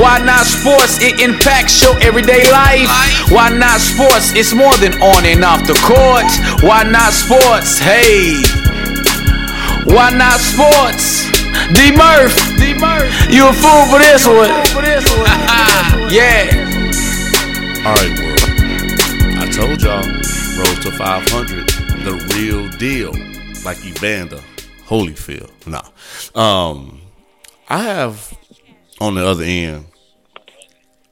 Why not sports? It impacts your everyday life. Why not sports? It's more than on and off the court. Why not sports? Hey. Why not sports? D Murph. D Murph. You a fool for this one. yeah. All right, world. I told y'all, Road to 500, the real deal, like Evander Holyfield. Nah. Um, I have on the other end,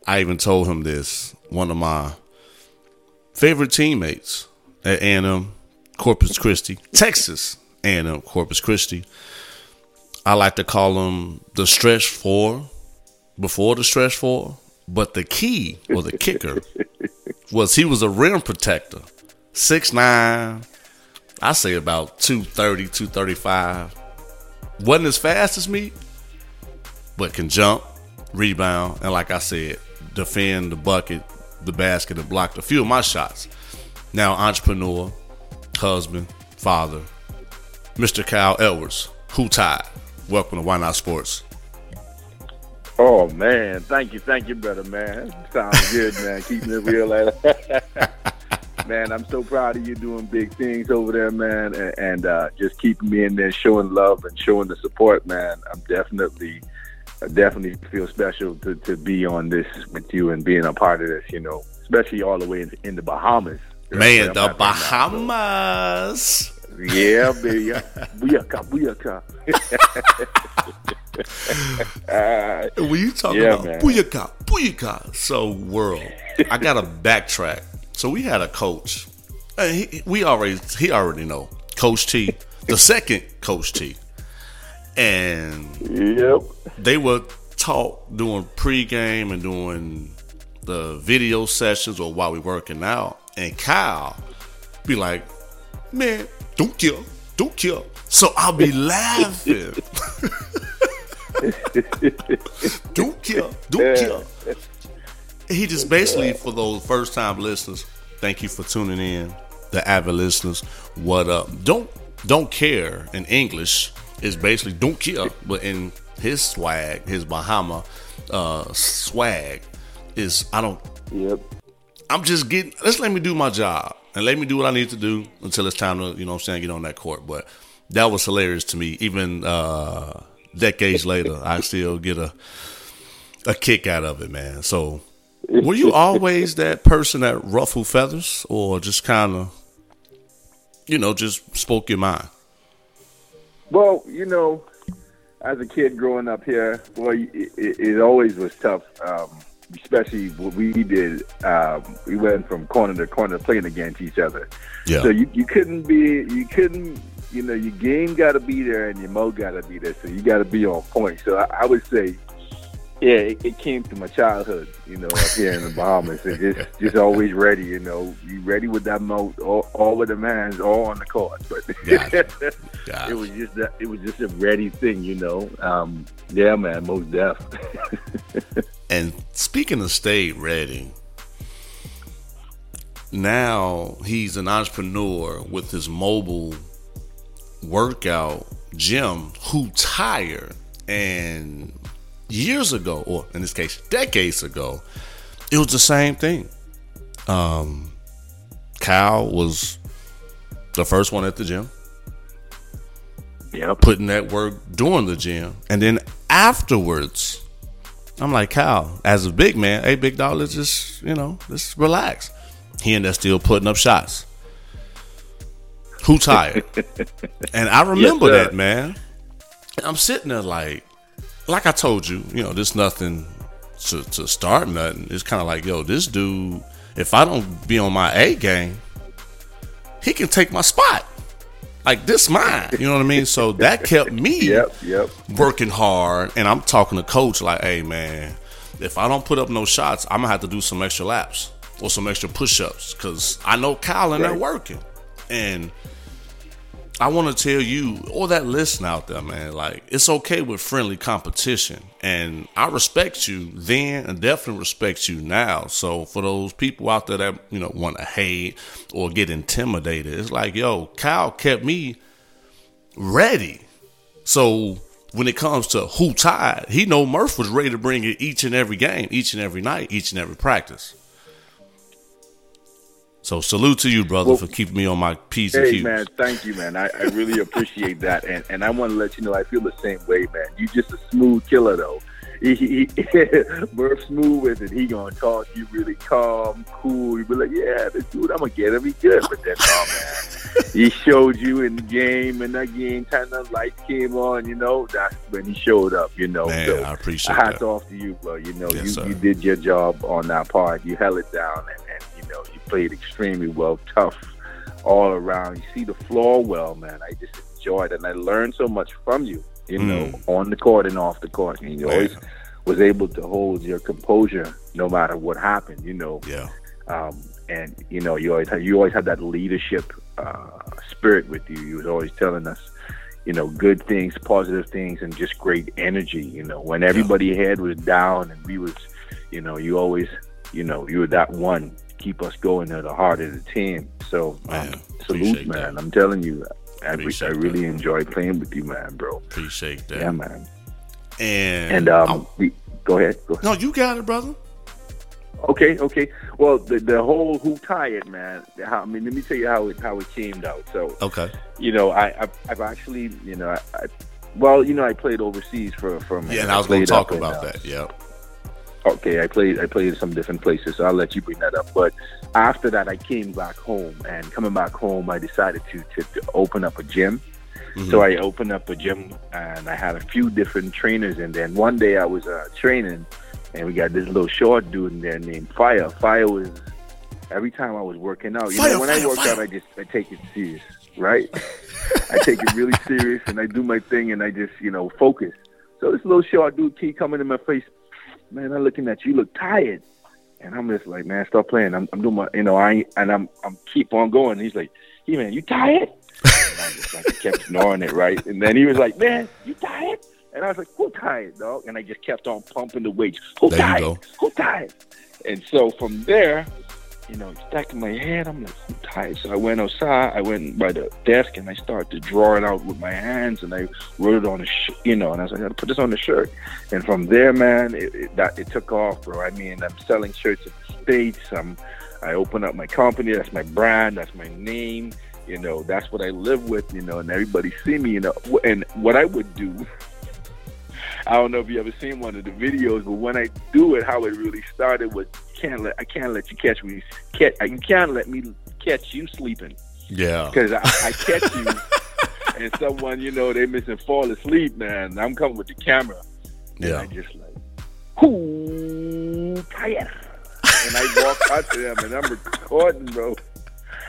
I even told him this. One of my favorite teammates at A&M Corpus Christi, Texas A&M Corpus Christi. I like to call him the stretch four before the stretch four, but the key or the kicker was he was a rim protector, six nine. I say about 230, 235. Wasn't as fast as me, but can jump, rebound, and like I said, defend the bucket, the basket, and block a few of my shots. Now, entrepreneur, husband, father, Mr. Kyle Edwards, who tired. Welcome to Why Not Sports. Oh man, thank you, thank you, brother, man. Sounds good, man. Keeping it real, man. Man, I'm so proud of you doing big things over there, man, and, and uh, just keeping me in there, showing love and showing the support, man. I'm definitely, I definitely feel special to, to be on this with you and being a part of this. You know, especially all the way in, in the Bahamas. Man, the happy about, so- Bahamas. Yeah, baby. Booyaka, booyaka. uh, When you talking Yeah, about man. booyaka, booyaka, so world, I got to backtrack. So we had a coach. and he, we already he already know Coach T, the second Coach T, and yep. they were taught doing pregame and doing the video sessions or while we working out. And Kyle be like, "Man, don't kill, don't kill." So I'll be laughing. don't kill, don't kill. He just basically for those first time listeners, thank you for tuning in. The avid listeners, what up? Don't don't care in English is basically don't care, but in his swag, his Bahama uh, swag is I don't. Yep. I'm just getting. Let's let me do my job and let me do what I need to do until it's time to you know what I'm saying get on that court. But that was hilarious to me. Even uh, decades later, I still get a a kick out of it, man. So were you always that person that ruffled feathers, or just kind of, you know, just spoke your mind? Well, you know, as a kid growing up here, well, it, it, it always was tough. Um, especially what we did. Um, we went from corner to corner playing against each other. Yeah. So you, you couldn't be, you couldn't, you know, your game got to be there and your mo got to be there. So you got to be on point. So I, I would say, yeah, it, it came to my childhood, you know, up here in the Bahamas, and just just always ready, you know, you ready with that mo, all, all with the man's all on the court, but Gotcha. Gotcha. it was just that it was just a ready thing, you know. Um, yeah, man, most deaf. And speaking of state ready, now he's an entrepreneur with his mobile workout gym who tired and years ago or in this case decades ago it was the same thing um kyle was the first one at the gym yep. putting that work during the gym. And then afterwards, I'm like, Kyle, as a big man, hey, big dog, let's just, you know, let's relax. He and there still putting up shots. Who tired? and I remember sir. that, man. I'm sitting there like, like I told you, you know, there's nothing to, to start nothing. It's kind of like, yo, this dude, if I don't be on my A game, he can take my spot. Like this mine. You know what I mean? So that kept me Yep, yep. working hard and I'm talking to coach like, hey man, if I don't put up no shots, I'm gonna have to do some extra laps or some extra push ups because I know Kyle and they're working. And I want to tell you, or that listen out there, man, like it's okay with friendly competition. And I respect you then and definitely respect you now. So for those people out there that, you know, want to hate or get intimidated, it's like, yo, Kyle kept me ready. So when it comes to who tired, he know Murph was ready to bring it each and every game, each and every night, each and every practice. So salute to you, brother, Well, for keeping me on my P's and Hey Q's. man, thank you, man. I, I really appreciate that, and and I want to let you know I feel the same way, man. You just a smooth killer though. He, he, Murph smooth with it. He gonna talk you really calm, cool. You be like, yeah, this dude, I'm gonna get him. He good, but then, oh man, he showed you in the game, and that game kind of lights came on. You know, that's when he showed up. You know, Man, so I appreciate that. hats that. off to you, bro. You know, Yes, you, you did your job on that part. You held it down, and, played extremely well, tough all around. You see the floor well, man. I just enjoyed it, and I learned so much from you. You know, on the court and off the court, and you. Man. always was able to hold your composure no matter what happened. You know, Yeah. um, and you know, you always had, you always had that leadership uh, spirit with you. You was always telling us, you know, good things, positive things, and just great energy. You know, when everybody head was down and we was, you know, you always, you know, you were that one keep us going at the heart of the team. So, Man, um, salute, man. that. I'm telling you, I, I really that. enjoy playing with you, man, bro. Appreciate that. Yeah, man. And, And um, we, go ahead. Go ahead. no, you got it, brother. Okay, okay. Well, the the whole who tired, man. How, I mean, let me tell you how it how it came out. So, Okay. you know, I I've, I've actually, you know, I, I well, you know, I played overseas for from. Yeah, and I was going to talk in, about uh, that. Yeah. Okay, I played I played in some different places, so I'll let you bring that up. But after that, I came back home, and coming back home, I decided to to, to open up a gym. Mm-hmm. So I opened up a gym, and I had a few different trainers. And then one day I was uh, training, and we got this little short dude in there named Fire. Fire was every time I was working out. You Fire, know, when I fire, work fire. out, I just I take it serious, right? I take it really serious, and I do my thing, and I just you know focus. So this little short dude keep coming in my face, man. I'm looking at you, you look tired, and I'm just like, man, stop playing. I'm, I'm doing my, you know, I and I'm I'm keep on going. He's like, hey man, you tired? And I just like kept ignoring it, right? And then he was like, man, you tired? And I was like, who tired, dog? And I just kept on pumping the weights. Who There tired? Who tired? And so from there, you know, stuck stacking my head, I'm like, who tired? So I went outside, I went by the desk and I started to draw it out with my hands and I wrote it on a, sh- you know, and I was like, I gotta put this on the shirt. And from there, man, it, it, that, it took off, bro. I mean, I'm selling shirts in the States. I'm, I opened up my company. That's my brand. That's my name. You know, that's what I live with, you know, and everybody see me, you know. And what I would do, I don't know if you ever seen one of the videos, but when I do it, how it really started was can't let I can't let you catch me catch you can't let me catch you sleeping Yeah. because I, I catch you and someone you know they missing fall asleep, man. I'm coming with the camera, and Yeah. I just like who tired, and I walk out to them and I'm recording, bro.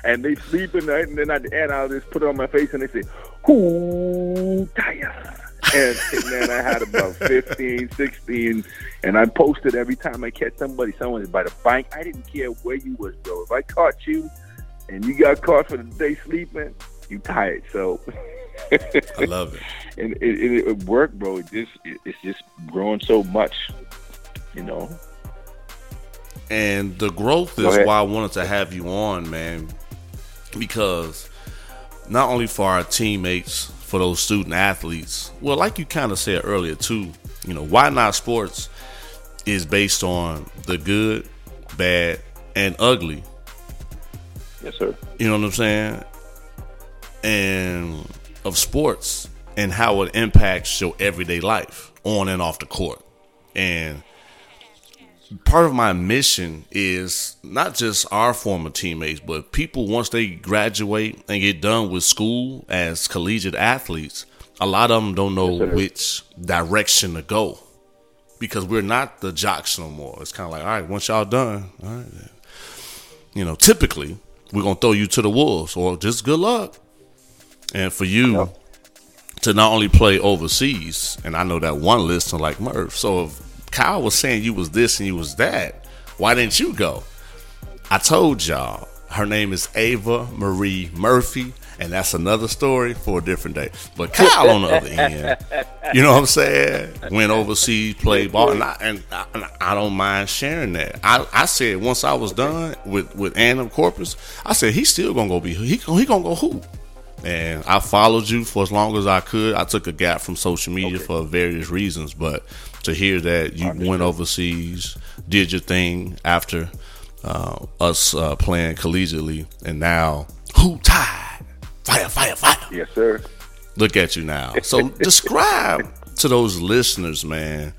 And they sleeping, right? and then at the end I'll just put it on my face and they say who tired. And, and then I had about 15, 16, and I posted every time I catch somebody, someone is by the bank. I didn't care where you was, bro. If I caught you and you got caught for the day sleeping, you tired. So, I love it. and it, it, it worked, bro. It just it, it's just growing so much, you know. And the growth is why I wanted to have you on, man, because not only for our teammates, for those student athletes, well, like you kind of said earlier too, you know, why not sports is based on the good, bad, and ugly. Yes, sir. You know what I'm saying? And of sports and how it impacts your everyday life on and off the court. And part of my mission is not just our former teammates, but people once they graduate and get done with school as collegiate athletes, a lot of them don't know Yes, which direction to go because we're not the jocks no more. It's kind of like, all right, once y'all done, all right, you know, typically we're gonna throw you to the wolves or just good luck. And for you to not only play overseas, and I know that one listener like Murph. So if Kyle was saying you was this and you was that, why didn't you go? I told y'all Her name is Ava Marie Murphy, and that's another story for a different day. But Kyle, on the other end, you know what I'm saying? Went overseas, played ball, and I, and I, and I don't mind sharing that. I, I said once I was done with with A&M Corpus, I said he's still gonna go be he he gonna go hoop. And I followed you for as long as I could. I took a gap from social media Okay. for various reasons, but to hear that you went overseas, did your thing after uh, us uh, playing collegiately, and now who tired? Fire, fire, fire! Yes, sir. Look at you now. So describe to those listeners, man,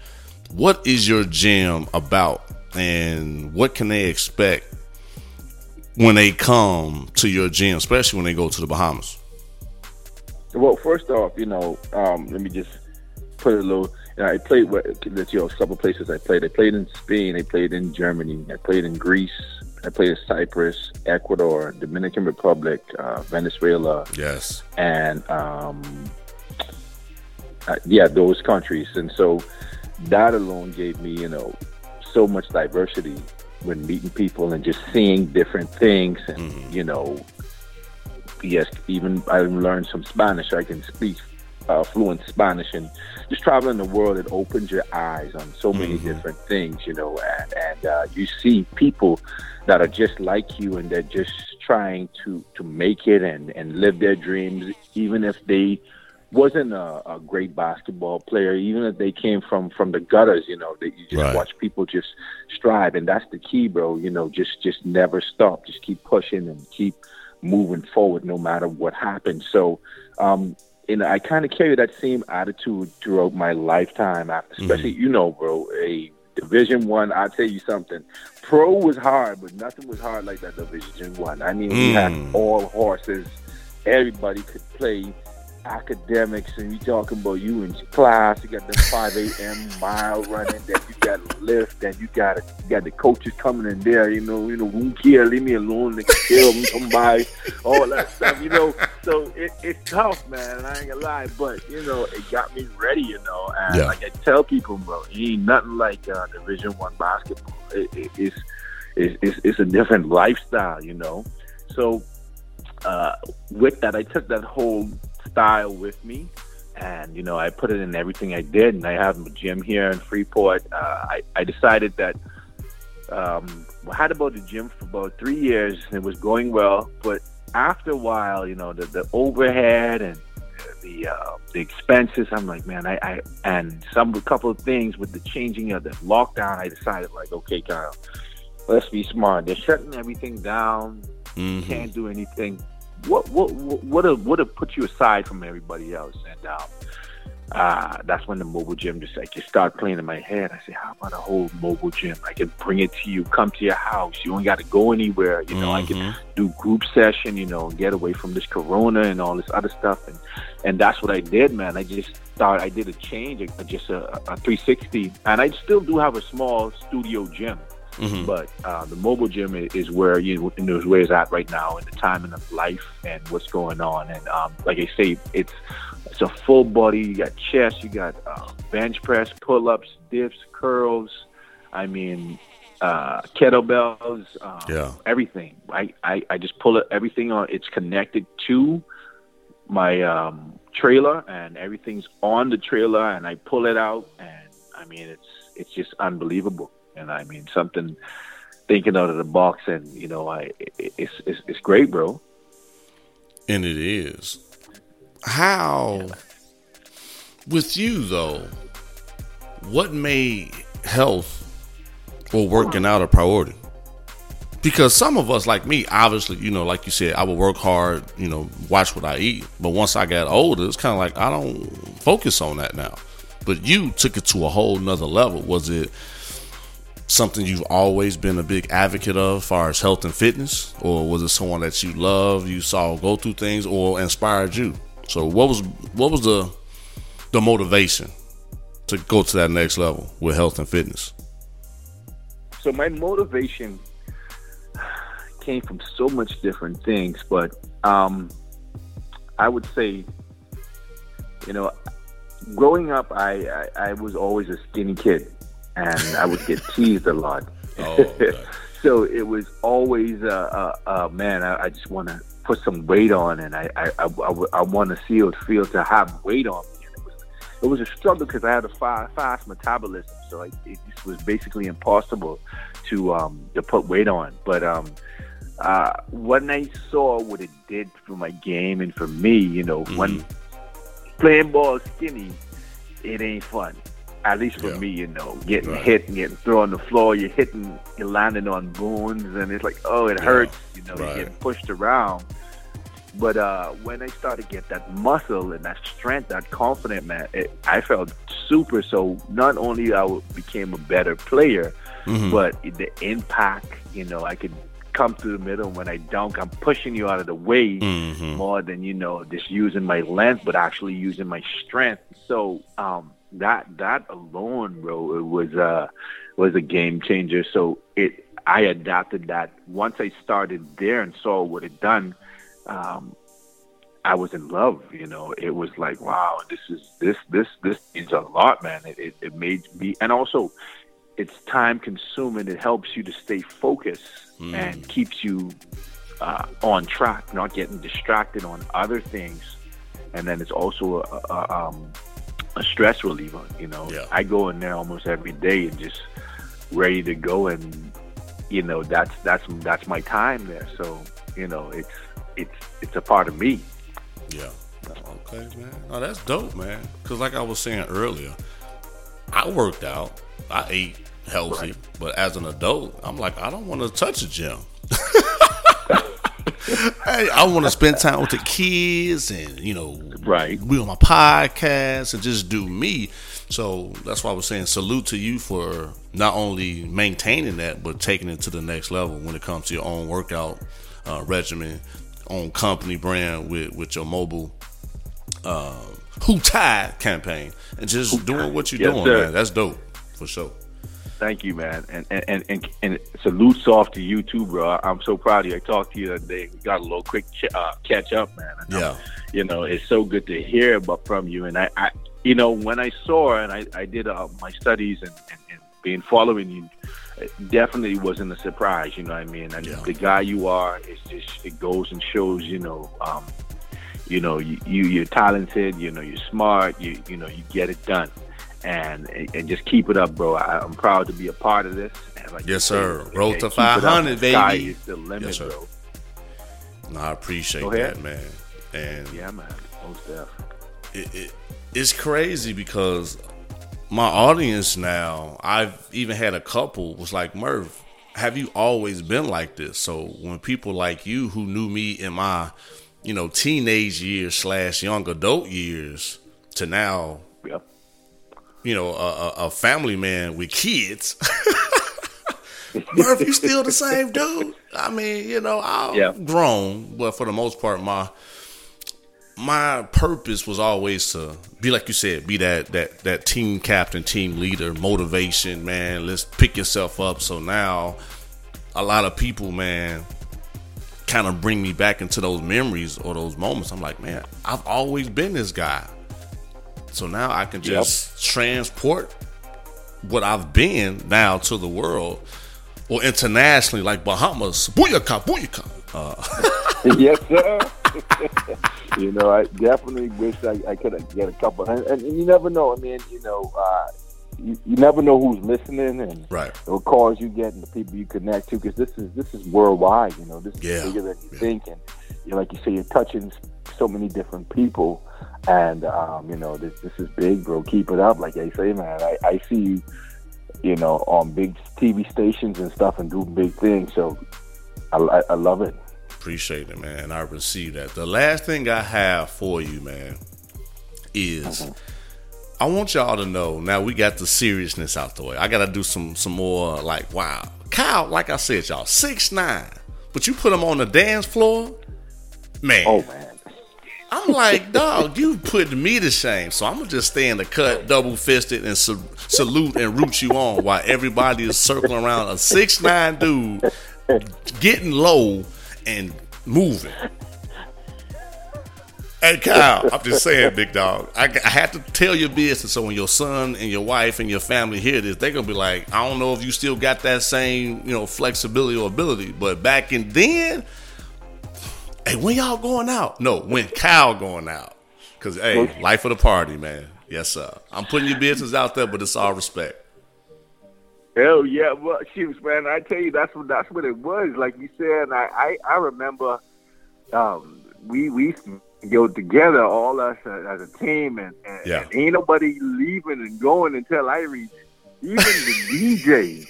what is your gym about, and what can they expect when they come to your gym, especially when they go to the Bahamas? Well, first off, you know, um, let me just put a little. You know, I played with you know a couple places. I played. I played in Spain. I played in Germany. I played in Greece. I played in Cyprus, Ecuador, Dominican Republic, uh, Venezuela, Yes. and um, uh, yeah, those countries. And so that alone gave me, you know, so much diversity when meeting people and just seeing different things. And you know, yes, even I learned some Spanish. I can speak uh, fluent Spanish, and just traveling the world, it opens your eyes on so many different things. You know, and and uh, you see people that are just like you, and they're just trying to to make it and and live their dreams, even if they wasn't a, a great basketball player, even if they came from from the gutters, you know, that you just Right. watch people just strive, and that's the key, bro. You know, just just never stop, just keep pushing and keep moving forward, no matter what happens. So, um, you know, I kind of carry that same attitude throughout my lifetime. After, especially, you know, bro, a Division One. I'll tell you something. Pro was hard, but nothing was hard like that Division One. I mean, we had Mm. all horses. Everybody could play academics, and you talking about you in class. You got the five a.m. mile running. Then you got to lift. Then you got you got the coaches coming in there. You know, you know, won't care. Leave me alone. They can kill me. Somebody, all that stuff. You know, so it, it's tough, man. I ain't gonna lie, but you know, it got me ready. You know, and Yeah. like I tell people, bro, it ain't nothing like uh, Division One basketball. It, it, it's, it's it's it's a different lifestyle. You know, so uh, with that, I took that whole style with me, and you know, I put it in everything I did. And I have a gym here in Freeport. Uh, I I decided that um, I had about the gym for about three years. and It was going well, but after a while, you know, the the overhead and the uh, the expenses. I'm like, man, I, I and some couple of things with the changing of the lockdown. I decided, like, okay, Kyle, let's be smart. They're shutting everything down hmm can't do anything. What what what would have would have put you aside from everybody else? And um, uh, that's when the mobile gym just like just started playing in my head. I said, how about a whole mobile gym? I can bring it to you, come to your house. You don't got to go anywhere. You know, I can Mhm. do group session. You know, get away from this corona and all this other stuff. And and that's what I did, man. I just thought I did a change, just a, a 360, and I still do have a small studio gym. Mhm. But uh, the mobile gym is where you know, where it's at right now in the timing of life and what's going on. And um, like I say, it's it's a full body. You got chest, you got uh, bench press, pull ups, dips, curls. I mean, uh, kettlebells. Um, Yeah. everything. I, I I just pull it everything on. It's connected to my um, trailer, and everything's on the trailer, and I pull it out, and I mean, it's it's just unbelievable. And I mean, something thinking out of the box, and you know, I it's, it's it's great, bro. And it is. How, with you though, what made health or working out a priority? Because some of us, like me, obviously, you know, like you said, I would work hard, you know, watch what I eat. But once I got older, it's kind of like I don't focus on that now. But you took it to a whole nother level. Was it something you've always been a big advocate of, as far as health and fitness, or was it someone that you love, you saw go through things, or inspired you? So, what was what was the the motivation to go to that next level with health and fitness? So my motivation came from so much different things, but um, I would say, you know, growing up, I, I, I was always a skinny kid, and I would get teased a lot. Oh, okay. so it was always, uh, uh, uh man, I, I just want to put some weight on, and I, I, I, I, I want to see it feel to have weight on me. And it was, it was a struggle because I had a fast, fast metabolism, so I, it was basically impossible to um, to put weight on. But um, uh, when I saw what it did for my game and for me, you know, mm-hmm. when playing ball skinny, it ain't fun. At least for yeah. me, you know, getting right. hit and getting thrown on the floor, you're hitting, you're landing on bones, and it's like, oh, it yeah. hurts. You know, right. you're getting pushed around. But uh, when I started to get that muscle and that strength, that confidence, man, it, I felt super. So not only I became a better player, mm-hmm. but the impact, you know, I could come through the middle. When I dunk, I'm pushing you out of the way mm-hmm. more than you know, just using my length, but actually using my strength. So um, that that alone, bro, it was uh was a game changer. So it I adapted that once I started there and saw what it done. Um, I was in love, you know. It was like, wow, this is this this this means a lot, man. It, it, it made me, and also, it's time consuming. It helps you to stay focused mm. and keeps you uh, on track, not getting distracted on other things. And then it's also a, a, um, a stress reliever. You know, yeah. I go in there almost every day and just ready to go, and you know that's that's that's my time there. So you know, it's it's it's a part of me. Yeah. Okay, man. Oh, that's dope, man. Because like I was saying earlier, I worked out, I ate healthy, right. but as an adult, I'm like, I don't want to touch a gym. hey, I want to spend time with the kids and you know, right, be on my podcast and just do me. So that's why I was saying salute to you for not only maintaining that, but taking it to the next level when it comes to your own workout uh, regimen, own company brand with with your mobile uh, Who Tired campaign, and just doing what you're yes, doing, sir. man. That's dope for sure. Thank you, man, and and and and salutes off to you too, bro. I'm so proud of you. I talked to you the other day. We got a little quick ch- uh, catch up, man. And yeah, you know, it's so good to hear about from you. And I, I you know, when I saw and I, I did uh, my studies and, and, and being following you, it definitely wasn't a surprise. You know what I mean? And yeah. the guy you are, it's just it goes and shows. You know, um, you know, you, you you're talented. You know, you're smart. You you know, you get it done and and just keep it up, bro. I, am proud to be a part of this. Like yes, sir. Say, Road to 500, baby. Sky is the limit, yes, sir. bro. No, I appreciate that, man. And yeah, man, most definitely. It, it, it's crazy because my audience now, I've even had a couple was like, Murph, have you always been like this? So when people like you who knew me in my, you know, teenage years slash young adult years to now you know, a, a family man with kids. Murph, you still the same dude. I mean, you know, I'm yeah. grown, but for the most part, my my purpose was always to be like you said, be that that that team captain, team leader, motivation, man. Let's pick yourself up. So now, a lot of people, man, kind of bring me back into those memories or those moments. I'm like, man, I've always been this guy. So now I can just yep. transport what I've been now to the world or internationally, like Bahamas. Booyaka, booyaka. Uh. yes, sir. you know, I definitely wish I, I could get a couple. And, and, you never know. I mean, you know, uh, you, you never know who's listening and right. the calls you get and the people you connect to because this is this is worldwide. You know, this is yeah. bigger than you yeah. think, and you know, like you say, you're touching so many different people and um, you know, this this is big, bro. Keep it up, like I say, man. I, I see you, you know, on big TV stations and stuff, and do big things. So I, I, I love it. Appreciate it, man. I receive that. The last thing I have for you, man, is. Mm-hmm. I want y'all to know now we got the seriousness out the way. I gotta do some some more like wow. Kyle, like I said, y'all, six nine. But you put him on the dance floor, man. Oh man. I'm like, dog, you put me to shame. So I'm gonna just stay in the cut, double fisted, and salute and root you on while everybody is circling around a six nine dude, getting low and moving. Hey Kyle, I'm just saying, big dog. I, I had to tell your business so when your son and your wife and your family hear this, they're gonna be like, I don't know if you still got that same, you know, flexibility or ability, but back in then, hey, when y'all going out? No, when Kyle going out, cause hey, life of the party, man. Yes, sir. I'm putting your business out there, but it's all respect. Hell yeah, well, shoot, man. I tell you, that's what that's what it was. Like you said, I I, I remember, um, we we used to go together, all us uh, as a team, and, and, Yeah. and ain't nobody leaving and going until I reach. Even the DJ,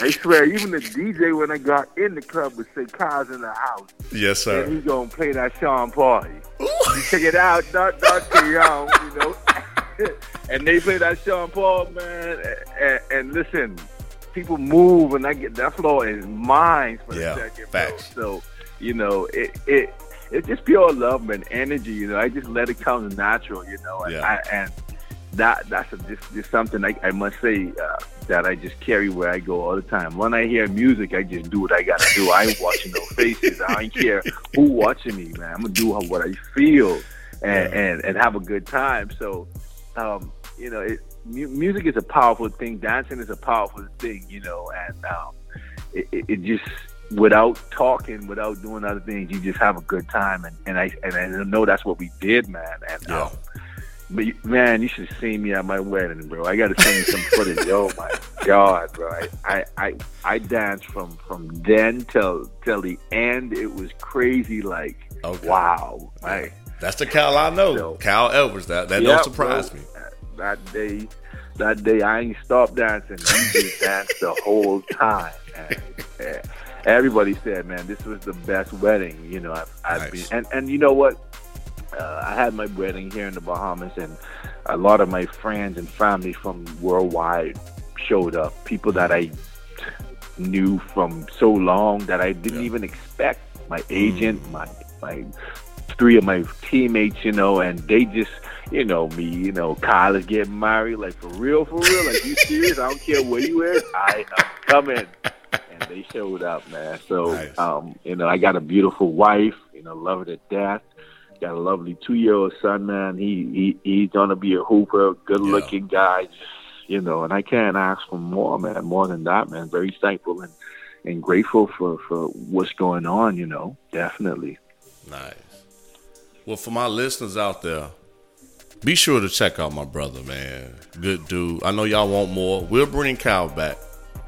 I swear, even the DJ when I got in the club would say, "Kyle's in the house," Yes, sir. and he gonna play that Sean Paul. You check it out, not too young, you know. and they play that Sean Paul, man. And, and listen, people move, and I get that floor is mine for Yeah, the second. facts. Bro. So you know, it it it's just pure love and energy. You know, I just let it come natural. You know, and Yeah. I, and that that's a, just, just something I, I must say uh, that I just carry where I go all the time. When I hear music, I just do what I gotta do. I ain't watching no faces. I don't care who watching me, man. I'm gonna do what I feel and Yeah. and, and have a good time. So, um, you know, it, mu- music is a powerful thing. Dancing is a powerful thing. You know, and um, it, it, it just without talking, without doing other things, you just have a good time. And, and I and I know that's what we did, man. And Yeah. um, but man, you should have seen me at my wedding, bro. I got to send you some footage. Oh my god, bro! I, I I I danced from from then till till the end. It was crazy. Like Okay. wow, like That's the Kyle I know. So- Kyle Edwards. That that yeah, don't surprise bro. me. That day, that day, I ain't stopped dancing. You just danced the whole time. Eh, everybody said, "Man, this was the best wedding." You know, I've, I've Nice. been, and and you know what? Uh, I had my wedding here in the Bahamas, and a lot of my friends and family from worldwide showed up. People that I knew from so long that I didn't Yeah. even expect. My agent, my my three of my teammates, you know, and they just, you know, me, you know, Kyle is getting married, like for real, for real. Like you serious? I don't care where you is, I am coming. And they showed up, man. So, Nice. um, you know, I got a beautiful wife, you know, love her to death. Got a lovely two year old son, man. He he he's gonna be a hooper, good looking guy, you know, and I can't ask for more, man, more than that, man. Very thankful and and grateful for for what's going on, you know, definitely. Nice. Well, for my listeners out there, be sure to check out my brother, man. Good dude. I know y'all want more. We'll bring Kyle back.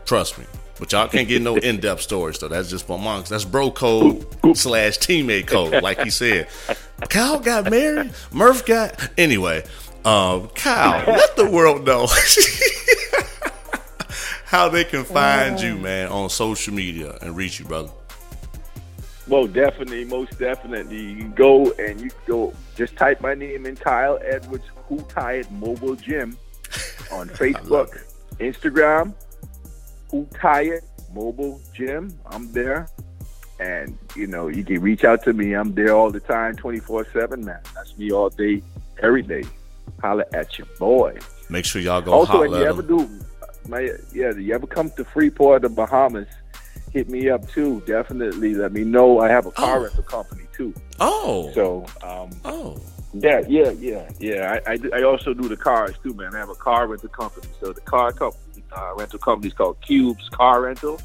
Trust me. But y'all can't get no in depth stories, though. That's just for monks. That's bro code slash teammate code, like he said. Kyle got married. Murph got. Anyway, um, Kyle, let the world know how they can find you, man, on social media and reach you, brother. Well, definitely, most definitely. You can go and you go just type my name in Kyle Edwards Who Tired Mobile Gym on Facebook, Instagram, Who Tired Mobile Gym. I'm there. And you know, you can reach out to me. I'm there all the time, twenty four seven, man. That's me all day, every day. Holler at your boy. Make sure y'all go also, when you ever him. do, my yeah, you ever come to Freeport, the Bahamas, hit me up too. Definitely, let me know. I have a car Oh. rental company too. Oh. So, um, oh. yeah, yeah, yeah, yeah. I, I, I also do the cars too, man. I have a car rental company. So the car company, uh, rental company is called Cubes Car Rental.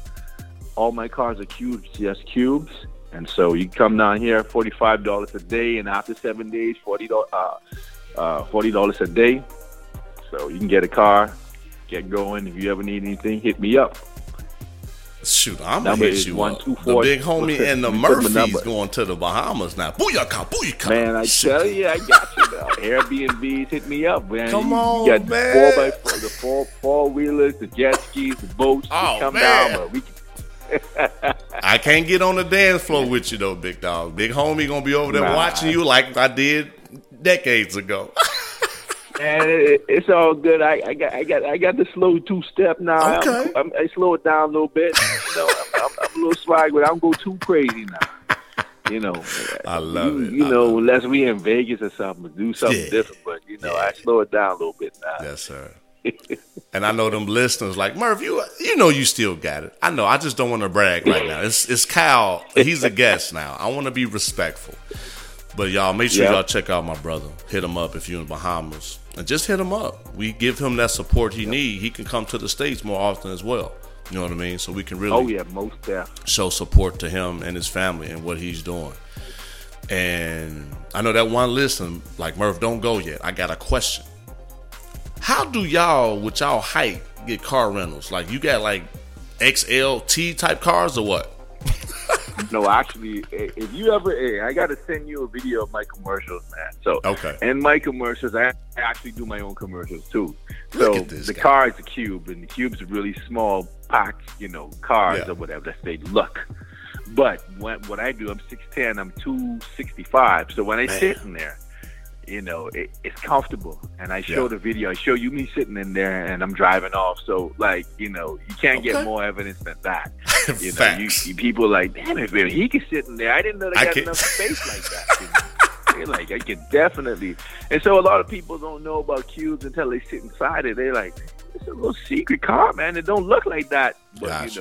All my cars are cubes, just cubes. And so you come down here, forty five dollars a day, and after seven days, forty dollars, uh, uh, forty dollars a day. So you can get a car, get going. If you ever need anything, hit me up. Shoot, I'm gonna hit you one, up. two, the big homie and the Let me put my Murphys going to the Bahamas now. Booyaka, booyaka. Man, I Shoot. tell you, I got you. Now. Airbnbs hit me up, man. Come on, you got the man. four by four, the four four wheelers, the jet skis, the boats. Oh, come man. down, but we can I can't get on the dance floor with you though, big dog. Big homie gonna be over there Nah. watching you like I did decades ago. and it, it's all good. I, I got, I got, I got the slow two step now. Okay. I'm, I'm, I slow it down a little bit. You know, I'm, I'm, I'm a little swag, but I don't go too crazy now. You know, I love you, it. You I know, love it. unless we in Vegas or something, do something Yeah. different. But you know, Yeah. I slow it down a little bit now. yes, sir. And I know them listeners like Murph, you you know you still got it. I know. I just don't want to brag right now. It's it's Kyle. He's a guest now. I want to be respectful. But y'all make sure Yep. y'all check out my brother. Hit him up if you're in Bahamas, and just hit him up. We give him that support he need. He can come to the states more often as well. You know what I mean? So we can really Oh yeah, most definitely. show support to him and his family and what he's doing. And I know that one listen, like Murph, don't go yet. I got a question. How do y'all, with y'all height, get car rentals? Like you got like XLT type cars or what? No, actually, if you ever, eh, I got to send you a video of my commercials, man. So, Okay. and my commercials, I actually do my own commercials too. So the guy. car is a cube, and the cube's a really small, packed, you know, cars Yeah. or whatever that they look. But when, what I do, I'm 6'10", I'm 265. So when I Man. sit in there, you know, it, it's comfortable. And I show Yeah. the video. I show you me sitting in there, and I'm driving off. So like, you know, you can't Okay. get more evidence than that. You know, you, you people like, damn it, man, he could sit in there. I didn't know they I got can- enough space like that. You know? They're like, I could definitely. And so a lot of people don't know about cubes until they sit inside it. They're like, it's a little secret car, man. It don't look like that. But Gotcha. you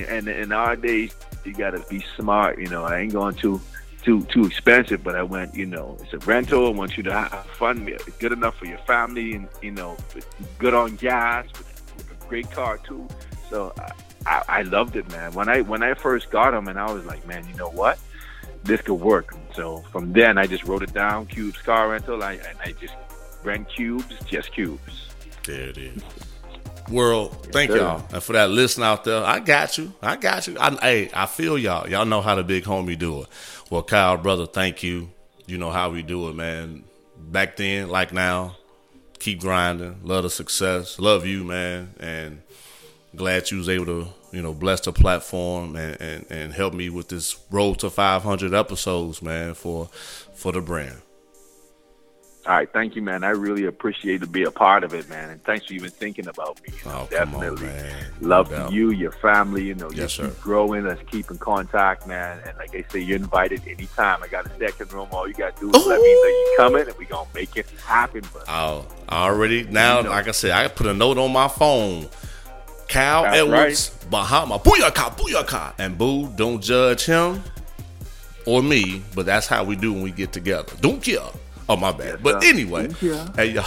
know, and in our days, you got to be smart. You know, I ain't going too too too expensive, but I went. You know, it's a rental. I want you to have fun. It's good enough for your family, and you know, good on gas. A great car too. So I, I, I loved it, man. When I when I first got them, and I was like, man, you know what? This could work. So from then, I just wrote it down. Cubes car rental. I and I just rent cubes, just cubes. There it is. World, thank sir. y'all. And for that listen out there, I got you. I got you. I, hey, I feel y'all. Y'all know how the big homie do it. Well, Kyle, brother, thank you. You know how we do it, man. Back then, like now, keep grinding. Love the success. Love you, man. And glad you was able to, you know, bless the platform and, and, and help me with this road to 500 episodes, man, for for the brand. All right, thank you, man. I really appreciate to be a part of it, man. And thanks for even thinking about me. You know, Oh, on, definitely. man. Love you, your family. You know, Yes, just keep growing. Let's keep in contact, man. And like I say, you're invited anytime. I got a second room. All you got to do is let me know you oh! coming, and we gonna make it happen. But Oh, already now, You know. like I said, I put a note on my phone. Cal That's Edwards, Bahama, booyaka, booyaka, and boo, don't judge him or me, but that's how we do when we get together. Don't care. Oh my bad. but anyway, Don't hey y'all.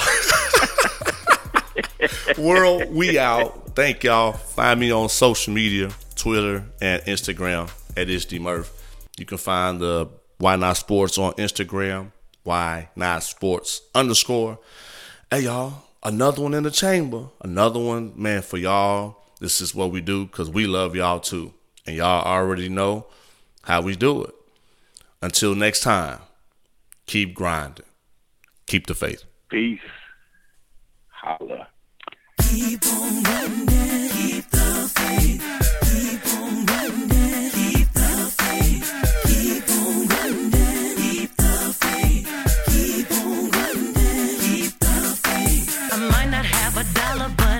World, we out. Thank y'all. Find me on social media, Twitter and Instagram at Murph. You can find the Why Not Sports on Instagram, Why Not Sports underscore. Hey y'all, another one in the chamber. Another one, man, for y'all. This is what we do because we love y'all too. And y'all already know how we do it. Until next time, keep grinding. Keep the faith. Peace. Holla. Keep on running, keep the faith. I might not have a dollar, but